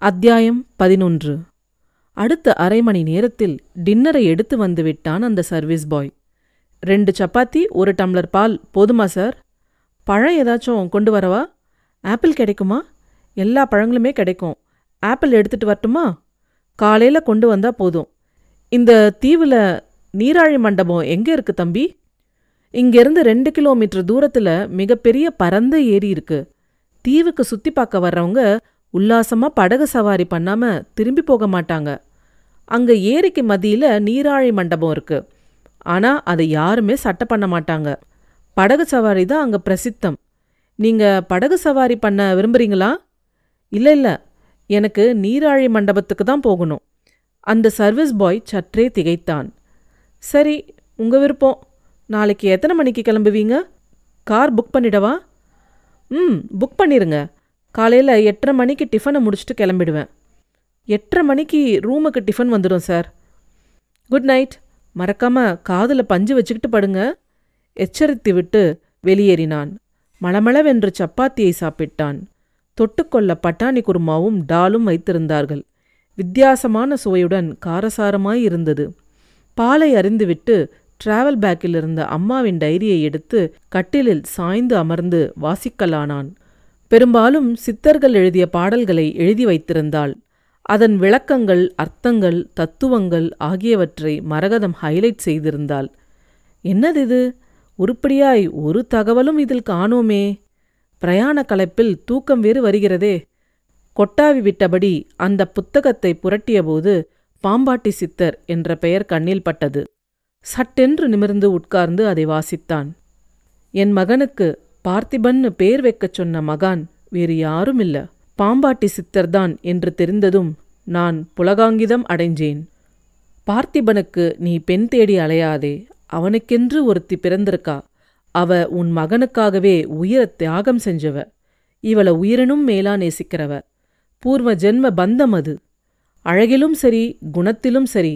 அத்தியாயம் பதினொன்று. அடுத்த அரை மணி நேரத்தில் டின்னரை எடுத்து வந்து விட்டான் அந்த சர்வீஸ் பாய். ரெண்டு சப்பாத்தி ஒரு டம்ளர் பால் போதுமா சார்? பழம் ஏதாச்சும் கொண்டு வரவா? ஆப்பிள் கிடைக்குமா? எல்லா பழங்களுமே கிடைக்கும். ஆப்பிள் எடுத்துட்டு வரட்டுமா? காலையில் கொண்டு வந்தா போதும். இந்த தீவில் நீராழி மண்டபம் எங்கே இருக்கு தம்பி? இங்கேருந்து ரெண்டு கிலோமீட்டர் தூரத்தில் மிகப்பெரிய பரந்த ஏரி இருக்கு. தீவுக்கு சுற்றி பார்க்க வர்றவங்க உல்லாசமாக படகு சவாரி பண்ணாம திரும்பி போக மாட்டாங்க. அங்க ஏரிக்கு மத்தியில நீராழி மண்டபம் இருக்கு. ஆனா அதை யாருமே சட்டை பண்ண மாட்டாங்க. படகு சவாரி தான் அங்க பிரசித்தம். நீங்க படகு சவாரி பண்ண விரும்புறீங்களா? இல்ல இல்ல. எனக்கு நீராழி மண்டபத்துக்கு தான் போகணும். அந்த சர்வீஸ் பாய் சற்றே திகைத்தான். சரி உங்க விருப்பம். நாளைக்கு எத்தனை மணிக்கு கிளம்புவீங்க? Car book பண்ணிடவா? ம் புக் பண்ணிருங்க. காலையில் எட்டரை மணிக்கு டிஃபனை முடிச்சுட்டு கிளம்பிடுவேன். எட்டரை மணிக்கு ரூமுக்கு டிஃபன் வந்துடும் சார் குட் நைட் மறக்காம காதில் பஞ்சு வச்சுக்கிட்டு படுங்க. எச்சரித்து விட்டு வெளியேறினான். மளமளவென்று சப்பாத்தியை சாப்பிட்டான். தொட்டுக்கொள்ள பட்டாணி குருமாவும் டாலும் வைத்திருந்தார்கள். வித்தியாசமான சுவையுடன் காரசாரமாய் இருந்தது. பாலை அறிந்துவிட்டு டிராவல் பேக்கில் இருந்த அம்மாவின் டைரியை எடுத்து கட்டிலில் சாய்ந்து அமர்ந்து வாசிக்கலானான். பெரும்பாலும் சித்தர்கள் எழுதிய பாடல்களை எழுதி வைத்திருந்தாள். அதன் விளக்கங்கள் அர்த்தங்கள் தத்துவங்கள் ஆகியவற்றை மரகதம் ஹைலைட் செய்திருந்தாள். என்னது இது உருப்படியாய் ஒரு தகவலும் இதில் காணோமே. பிரயாண களைப்பில் தூக்கம் வேறு வருகிறதே. கொட்டாவி விட்டபடி அந்த புத்தகத்தை புரட்டியபோது பாம்பாட்டி சித்தர் என்ற பெயர் கண்ணில் பட்டது. சட்டென்று நிமிர்ந்து உட்கார்ந்து அதை வாசித்தான். என் மகனுக்கு பார்த்திபன்னு பேர் வைக்கச் சொன்ன மகான் வேறு யாரும் இல்ல பாம்பாட்டி சித்தர்தான் என்று தெரிந்ததும் நான் புலகாங்கிதம் அடைஞ்சேன். பார்த்திபனுக்கு நீ பெண் தேடி அலையாதே அவனுக்கென்று ஒருத்தி பிறந்திருக்கா? அவ உன் மகனுக்காகவே உயிர தியாகம் செஞ்சவ. இவள உயிரினும் மேலா நேசிக்கிறவ. பூர்வ ஜென்ம பந்தம் அது. அழகிலும் சரி குணத்திலும் சரி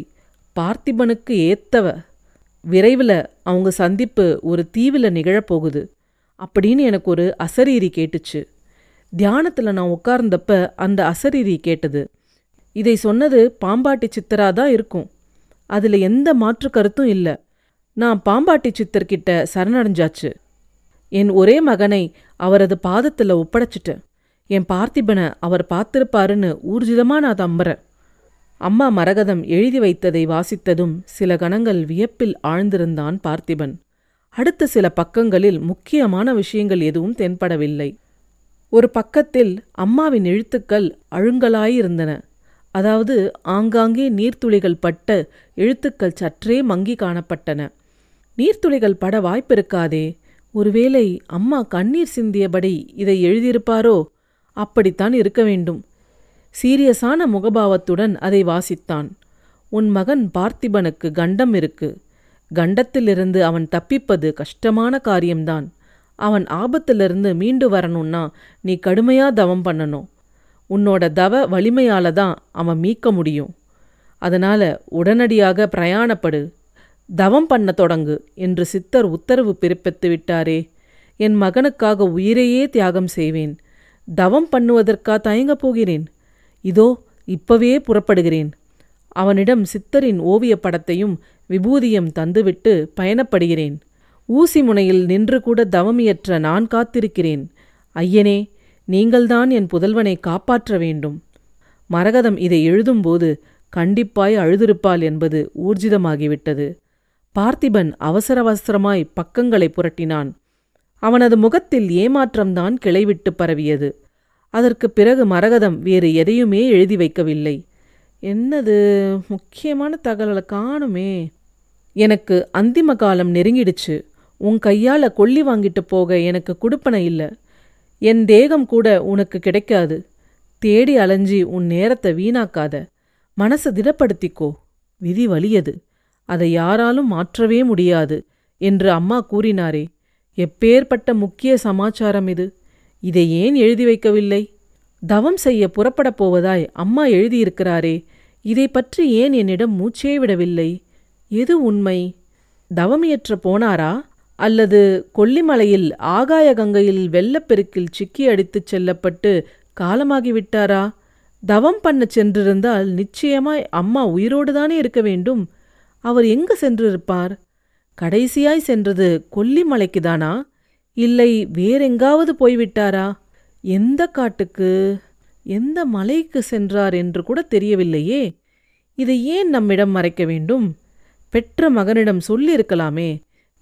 பார்த்திபனுக்கு ஏத்தவ. விரைவில் அவங்க சந்திப்பு ஒரு தீவில் நிகழப்போகுது அப்படின்னு எனக்கு ஒரு அசரீரி கேட்டுச்சு. தியானத்தில் நான் உட்கார்ந்தப்ப அந்த அசரீரி கேட்டது. இதை சொன்னது பாம்பாட்டி சித்தரா தான் இருக்கும். அதில் எந்த மாற்று கருத்தும் இல்லை. நான் பாம்பாட்டி சித்தர்கிட்ட சரணடைஞ்சாச்சு. என் ஒரே மகனை அவரது பாதத்தில் ஒப்படைச்சிட்டேன். என் பார்த்திபனை அவர் பார்த்திருப்பாருன்னு ஊர்ஜிதமாக நான் தம்புறேன் அம்மா மரகதம் எழுதி வைத்ததை வாசித்ததும் சில கணங்கள் வியப்பில் ஆழ்ந்திருந்தான் பார்த்திபன். அடுத்த சில பக்கங்களில் முக்கியமான விஷயங்கள் எதுவும் தென்படவில்லை. ஒரு பக்கத்தில் அம்மாவின் எழுத்துக்கள் அழுங்கலாயிருந்தன. அதாவது ஆங்காங்கே நீர்த்துளிகள் பட்ட எழுத்துக்கள் சற்றே மங்கி காணப்பட்டன. நீர்த்துளிகள் பட வாய்ப்பிருக்காதே. ஒருவேளை அம்மா கண்ணீர் சிந்தியபடி இதை எழுதியிருப்பாரோ? அப்படித்தான் இருக்க வேண்டும். சீரியஸான முகபாவத்துடன் அதை வாசித்தான். உன் மகன் பார்த்திபனுக்கு கண்டம் இருக்கு. கண்டத்திலிருந்து அவன் தப்பிப்பது கஷ்டமான காரியம்தான். அவன் ஆபத்திலிருந்து மீண்டு வரணும்னா நீ கடுமையா தவம் பண்ணணும். உன்னோட தவ வலிமையால தான் அவன் மீட்க முடியும். அதனால உடனடியாக பிரயாணப்படு. தவம் பண்ண தொடங்கு என்று சித்தர் உத்தரவு பிறப்பித்து விட்டாரே. என் மகனுக்காக உயிரையே தியாகம் செய்வேன். தவம் பண்ணுவதற்கா தயங்கப் போகிறேன்? இதோ இப்பவே புறப்படுகிறேன். அவனிடம் சித்தரின் ஓவியப் படத்தையும் விபூதியம் தந்துவிட்டு பயணப்படுகிறேன். ஊசி முனையில் நின்று கூட தவமியற்ற நான் காத்திருக்கிறேன். ஐயனே நீங்கள்தான் என் புதல்வனை காப்பாற்ற வேண்டும். மரகதம் இதை எழுதும்போது கண்டிப்பாய் அழுதிருப்பாள் என்பது ஊர்ஜிதமாகிவிட்டது. பார்த்திபன் அவசர அவசரமாய் பக்கங்களை புரட்டினான். அவனது முகத்தில் ஏமாற்றம்தான் கிளைவிட்டு பரவியது. அதற்குப் பிறகு மரகதம் வேறு எதையுமே எழுதி வைக்கவில்லை. என்னது முக்கியமான தகவலை காணுமே. எனக்கு அந்திம காலம் நெருங்கிடுச்சு. உன் கையால கொள்ளி வாங்கிட்டு போக எனக்கு குடுப்பனை இல்ல. என் தேகம் கூட உனக்கு கிடைக்காது. தேடி அலைஞ்சி உன் நேரத்தை வீணாக்காத. மனசை திடப்படுத்திக்கோ. விதி வலியது. அதை யாராலும் மாற்றவே முடியாது என்று அம்மா கூறினாரே. எப்பேற்பட்ட முக்கிய சமாச்சாரம் இது. இதை ஏன் எழுதி வைக்கவில்லை? தவம் செய்ய புறப்படப் போவதாய் அம்மா எழுதியிருக்கிறாரே. இதை பற்றி ஏன் என்னிடம் மூச்சே விடவில்லை? எது உண்மை? தவமியற்ற போனாரா? அல்லது கொல்லிமலையில் ஆகாய கங்கையில் வெள்ளப்பெருக்கில் சிக்கி அடித்துச் செல்லப்பட்டு காலமாகிவிட்டாரா? தவம் பண்ண சென்றிருந்தால் நிச்சயமாய் அம்மா உயிரோடு தானே இருக்க வேண்டும். அவர் எங்கு சென்றிருப்பார்? கடைசியாய் சென்றது கொல்லிமலைக்குதானா? இல்லை வேறெங்காவது போய்விட்டாரா? எந்த காட்டுக்கு எந்த மலைக்கு சென்றார் என்று கூட தெரியவில்லையே. இதை ஏன் நம்மிடம் மறைக்க வேண்டும்? பெற்ற மகனிடம் சொல்லியிருக்கலாமே.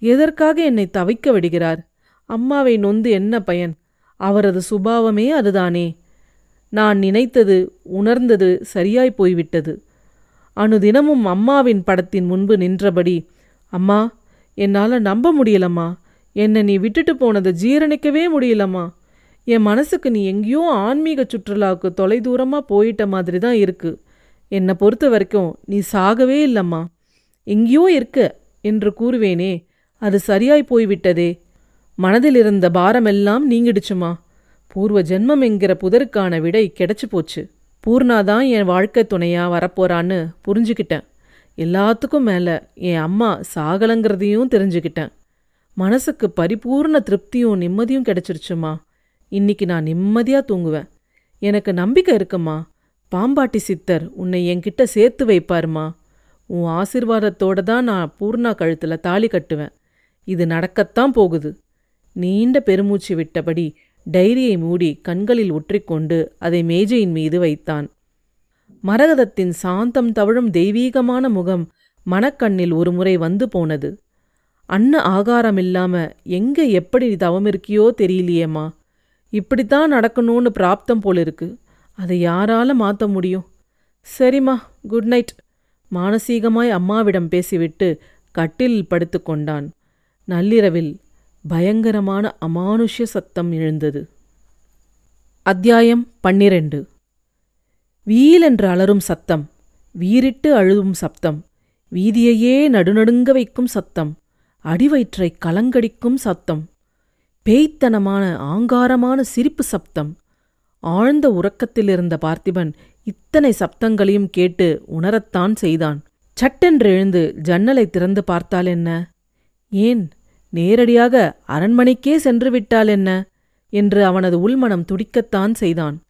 எதற்காக என்னை தவிக்க விடுகிறார்? அம்மாவை நொந்து என்ன பயன்? அவரது சுபாவமே அதுதானே. நான் நினைத்தது உணர்ந்தது சரியாய் போய்விட்டது. அனுதினமும் அம்மாவின் படத்தின் முன்பு நின்றபடி அம்மா என்னால் நம்ப முடியலம்மா. என்னை நீ விட்டுட்டு போனதை ஜீரணிக்கவே முடியலம்மா. என் மனசுக்கு நீ எங்கேயோ ஆன்மீக சுற்றுலாவுக்கு தொலைதூரமாக போயிட்ட மாதிரி தான் இருக்கு. என்னை பொறுத்த வரைக்கும் நீ சாகவே இல்லைம்மா. எங்கேயோ இருக்க என்று கூறுவேனே அது சரியாய் போய்விட்டதே. மனதிலிருந்த பாரமெல்லாம் நீங்கிடுச்சுமா? பூர்வ ஜென்மம் என்கிற புதருக்கான விடை கிடைச்சு போச்சு. பூர்ணா தான் என் வாழ்க்கை துணையா வரப்போறான்னு புரிஞ்சுக்கிட்டேன் எல்லாத்துக்கும் மேலே என் அம்மா சாகலங்கிறதையும் தெரிஞ்சுக்கிட்டேன் மனசுக்கு பரிபூர்ண திருப்தியும் நிம்மதியும் கிடைச்சிருச்சுமா? இன்னைக்கு நான் நிம்மதியாக தூங்குவேன். எனக்கு நம்பிக்கை இருக்குமா? பாம்பாட்டி சித்தர் உன்னை என்கிட்ட சேர்த்து வைப்பாருமா? உன் ஆசிர்வாதத்தோடு தான் நான் பூர்ணா கழுத்தில் தாலி கட்டுவேன். இது நடக்கத்தான் போகுது. நீண்ட பெருமூச்சு விட்டபடி டைரியை மூடி கண்களில் ஒற்றிக்கொண்டு அதை மேஜையின் மீது வைத்தான். மரகதத்தின் சாந்தம் தவழும் தெய்வீகமான முகம் மனக்கண்ணில் ஒருமுறை வந்து போனது. அன்ன ஆகாரம் இல்லாம எங்க எப்படி தவம் இருக்கியோ தெரியலையேம்மா. இப்படித்தான் நடக்கணும்னு பிராப்தம் போல இருக்கு அதை யாரால மாத்த முடியும்? சரிம்மா குட் நைட். மானசீகமாய் அம்மாவிடம் பேசிவிட்டு கட்டில் படுத்துக்கொண்டான் நள்ளிரவில் பயங்கரமான அமானுஷ்ய சத்தம் எழுந்தது. அத்தியாயம் பன்னிரண்டு. வீல் என்று அலறும் சத்தம் வீரிட்டு அழுவும் சத்தம் வீதியையே நடுநடுங்க வைக்கும் சத்தம் அடிவயிற்றை கலங்கடிக்கும் சத்தம் பேய்த்தனமான ஆங்காரமான சிரிப்பு சப்தம் ஆழ்ந்த உறக்கத்தில் இருந்த பார்த்திபன் இத்தனை சப்தங்களையும் கேட்டு உணரத்தான் செய்தான். சட்டென்று எழுந்து ஜன்னலை திறந்து பார்த்தால் என்ன? ஏன் நேரடியாக அரண்மனைக்கே சென்று விட்டால் என்ன? என்று அவனது உள்மனம் துடிக்கத்தான் செய்தான்.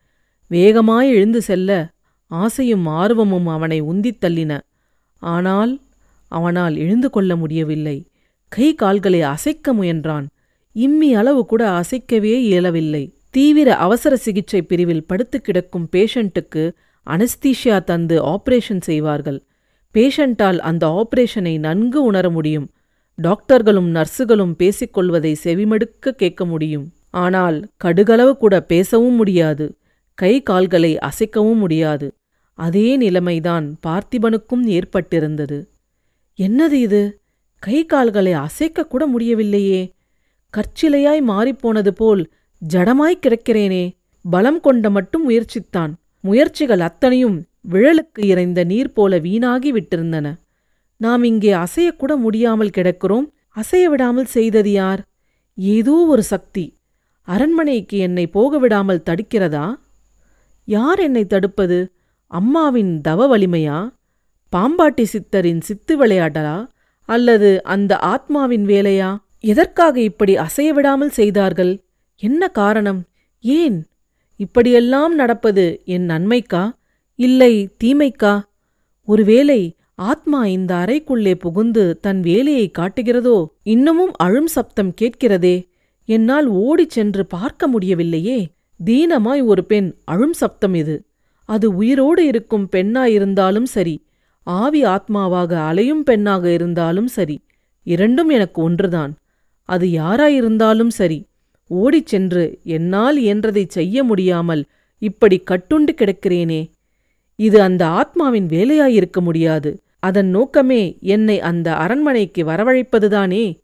வேகமாய் எழுந்து செல்ல ஆசையும் ஆர்வமும் அவனை உந்தித் தள்ளின. ஆனால் அவனால் எழுந்து கொள்ள முடியவில்லை. கை கால்களை அசைக்க முயன்றான். இம்மி அளவு கூட அசைக்கவே இயலவில்லை. தீவிர அவசர சிகிச்சை பிரிவில் படுத்து கிடக்கும் பேஷண்ட்டுக்கு அனஸ்தீஷியா தந்து ஆபரேஷன் செய்வார்கள். பேஷண்டால் அந்த ஆபரேஷனை நன்கு உணர முடியும். டாக்டர்களும் நர்ஸுகளும் பேசிக்கொள்வதை செவிமடுக்க கேட்க முடியும். ஆனால் கடுகளவு கூட பேசவும் முடியாது. கை கால்களை அசைக்கவும் முடியாது. அதே நிலைமைதான் பார்த்திபனுக்கும் ஏற்பட்டிருந்தது. என்னது இது? கை கால்களை அசைக்க கூட முடியவில்லையே. கற்சிலையாய் மாறிப்போனது போல் ஜடமாய்க் கிடக்கிறேனே. பலம் கொண்ட மட்டும் முயற்சித்தான். முயற்சிகள் அத்தனையும் விழலுக்கு இறைந்த நீர் போல வீணாகி விட்டிருந்தன. நாம் இங்கே அசையக்கூட முடியாமல் கிடக்கிறோம். அசைய விடாமல் செய்தது யார்? ஏதோ ஒரு சக்தி. அரண்மனைக்கு என்னை போக விடாமல் தடுக்கிறதா? யார் என்னை தடுப்பது? அம்மாவின் தவ வலிமையா? பாம்பாட்டி சித்தரின் சித்து விளையாடலா? அல்லது அந்த ஆத்மாவின் வேலையா? எதற்காக இப்படி அசைய விடாமல் செய்தார்கள்? என்ன காரணம்? ஏன்? இப்படியெல்லாம் நடப்பது என் நன்மைக்கா? இல்லை தீமைக்கா? ஒருவேளை ஆத்மா இந்த அறைக்குள்ளே புகுந்து தன் வேலையை காட்டுகிறதோ? இன்னமும் அழும் சப்தம் கேட்கிறதே? என்னால் ஓடிச் சென்று பார்க்க முடியவில்லையே. தீனமாய் ஒரு பெண் அழும் சப்தம் இது. அது உயிரோடு இருக்கும் பெண்ணாயிருந்தாலும் சரி ஆவி ஆத்மாவாக அலையும் பெண்ணாக இருந்தாலும் சரி இரண்டும் எனக்கு ஒன்றுதான். அது யாராயிருந்தாலும் சரி ஓடிச் சென்று என்னால் இயன்றதைச் செய்ய முடியாமல் இப்படி கட்டுண்டு கிடக்கிறேனே. இது அந்த ஆத்மாவின் வேலையாயிருக்க முடியாது. அதன் நோக்கமே என்னை அந்த அரண்மனைக்கு வரவழைப்பதுதானே.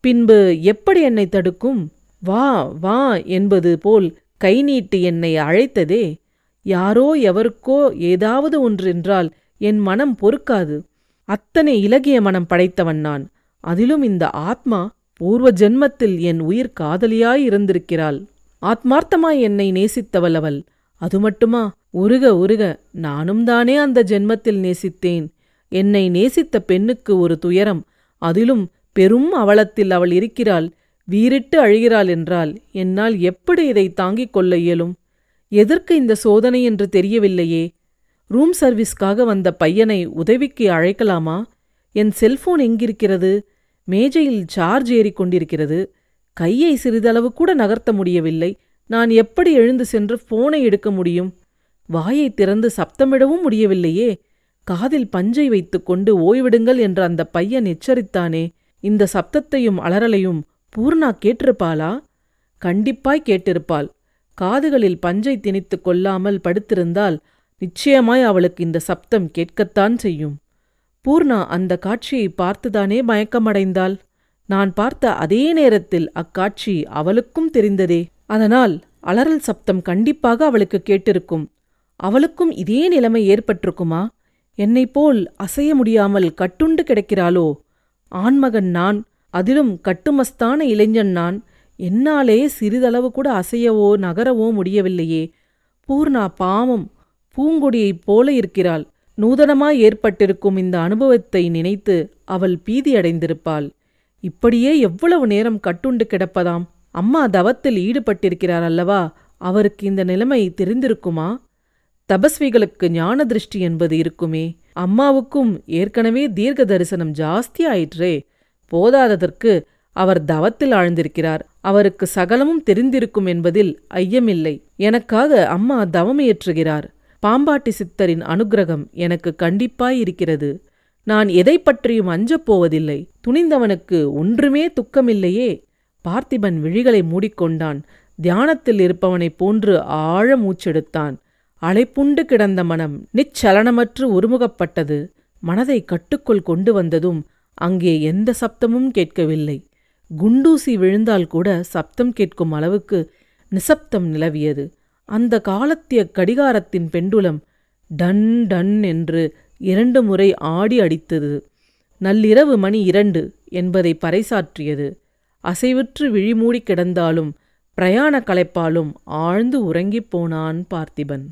பின்பு எப்படி என்னை தடுக்கும்? வா வா என்பது போல் கை நீட்டு என்னை அழைத்ததே. யாரோ எவருக்கோ ஏதாவது ஒன்றென்றால் என் மனம் பொறுக்காது. அத்தனை இலகிய மனம் படைத்தவன் நான். அதிலும் இந்த ஆத்மா பூர்வ ஜென்மத்தில் என் உயிர் காதலியாய் இருந்திருக்கிறாள் ஆத்மார்த்தமாய் என்னை நேசித்தவள் அவள் அது மட்டுமா உருக உருக நானும் தானே அந்த ஜென்மத்தில் நேசித்தேன். என்னை நேசித்த பெண்ணுக்கு ஒரு துயரம். அதிலும் பெரும் அவலத்தில் அவள் இருக்கிறாள். வீறிட்டு அழுகிறாள் என்றால் என்னால் எப்படி இதை தாங்கிக் கொள்ள இயலும்? எதற்கு இந்த சோதனை என்று தெரியவில்லையே. ரூம் சர்வீஸ்க்காக வந்த பையனை உதவிக்கு அழைக்கலாமா? என் செல்போன் எங்கிருக்கிறது? மேஜையில் சார்ஜ் ஏறிக்கொண்டிருக்கிறது கையை சிறிதளவு கூட நகர்த்த முடியவில்லை. நான் எப்படி எழுந்து சென்று போனை எடுக்க முடியும்? வாயை திறந்து சப்தமிடவும் முடியவில்லையே. காதில் பஞ்சை வைத்துக்கொண்டு ஓய்விடுங்கள் என்று அந்த பையன் எச்சரித்தானே. இந்த சப்தத்தையும் அலறலையும் பூர்ணா கேட்டிருப்பாளா? கண்டிப்பாய் கேட்டிருப்பாள். காதுகளில் பஞ்சை திணித்துக் கொள்ளாமல் படுத்திருந்தால் நிச்சயமாய் அவளுக்கு இந்த சப்தம் கேட்கத்தான் செய்யும். பூர்ணா அந்த காட்சியை பார்த்துதானே மயக்கமடைந்தாள்? நான் பார்த்த அதே நேரத்தில் அக்காட்சி அவளுக்கும் தெரிந்ததே. அதனால் அலறல் சப்தம் கண்டிப்பாக அவளுக்கு கேட்டிருக்கும். அவளுக்கும் இதே நிலைமை ஏற்பட்டிருக்குமா? என்னைப் போல் அசைய முடியாமல் கட்டுண்டு கிடக்கிறாளோ? ஆண்மகன் நான் அதிலும் கட்டுமஸ்தான இளைஞன் நான் என்னாலே சிறிதளவு கூட அசையவோ நகரவோ முடியவில்லையே. பூர்ணா பாவம் பூங்கொடியைப் போல இருக்கிறாள். நூதனமாய் ஏற்பட்டிருக்கும் இந்த அனுபவத்தை நினைத்து அவள் பீதியடைந்திருப்பாள். இப்படியே எவ்வளவு நேரம் கட்டுண்டு கிடப்பதாம்? அம்மா தவத்தில் ஈடுபட்டிருக்கிறார் அல்லவா? அவருக்கு இந்த நிலைமை தெரிந்திருக்குமா? தபஸ்விகளுக்கு ஞான திருஷ்டி என்பது இருக்குமே. அம்மாவுக்கும் ஏற்கனவே தீர்க்க தரிசனம் ஜாஸ்தி ஆயிற்றே. போதாததற்கு அவர் தவத்தில் ஆழ்ந்திருக்கிறார். அவருக்கு சகலமும் தெரிந்திருக்கும் என்பதில் ஐயமில்லை. எனக்காக அம்மா தவமியற்றுகிறார் பாம்பாட்டி சித்தரின் அனுக்கிரகம் எனக்கு கண்டிப்பாய் இருக்கிறது நான் எதை பற்றியும் அஞ்சப் போவதில்லை. துணிந்தவனுக்கு ஒன்றுமே துக்கமில்லையே. பார்த்திபன் விழிகளை மூடிக்கொண்டான். தியானத்தில் இருப்பவனைப் போன்று ஆழ மூச்செடுத்தான். அலைப்புண்டு கிடந்த மனம் நிச்சலனமற்று ஒருமுகப்பட்டது. மனதை கட்டுக்குள் கொண்டு வந்ததும் அங்கே எந்த சப்தமும் கேட்கவில்லை. குண்டூசி விழுந்தால் கூட சப்தம் கேட்கும் அளவுக்கு நிசப்தம் நிலவியது. அந்த காலத்திய கடிகாரத்தின் பெண்டுலம் டன் டன் என்று இரண்டு முறை ஆடி அடித்தது. நள்ளிரவு மணி இரண்டு என்பதை பறைசாற்றியது. அசைவுற்று விழிமூடி கிடந்தாலும் பிரயாண களைப்பாலும் ஆழ்ந்து உறங்கிப் போனான் பார்த்திபன்.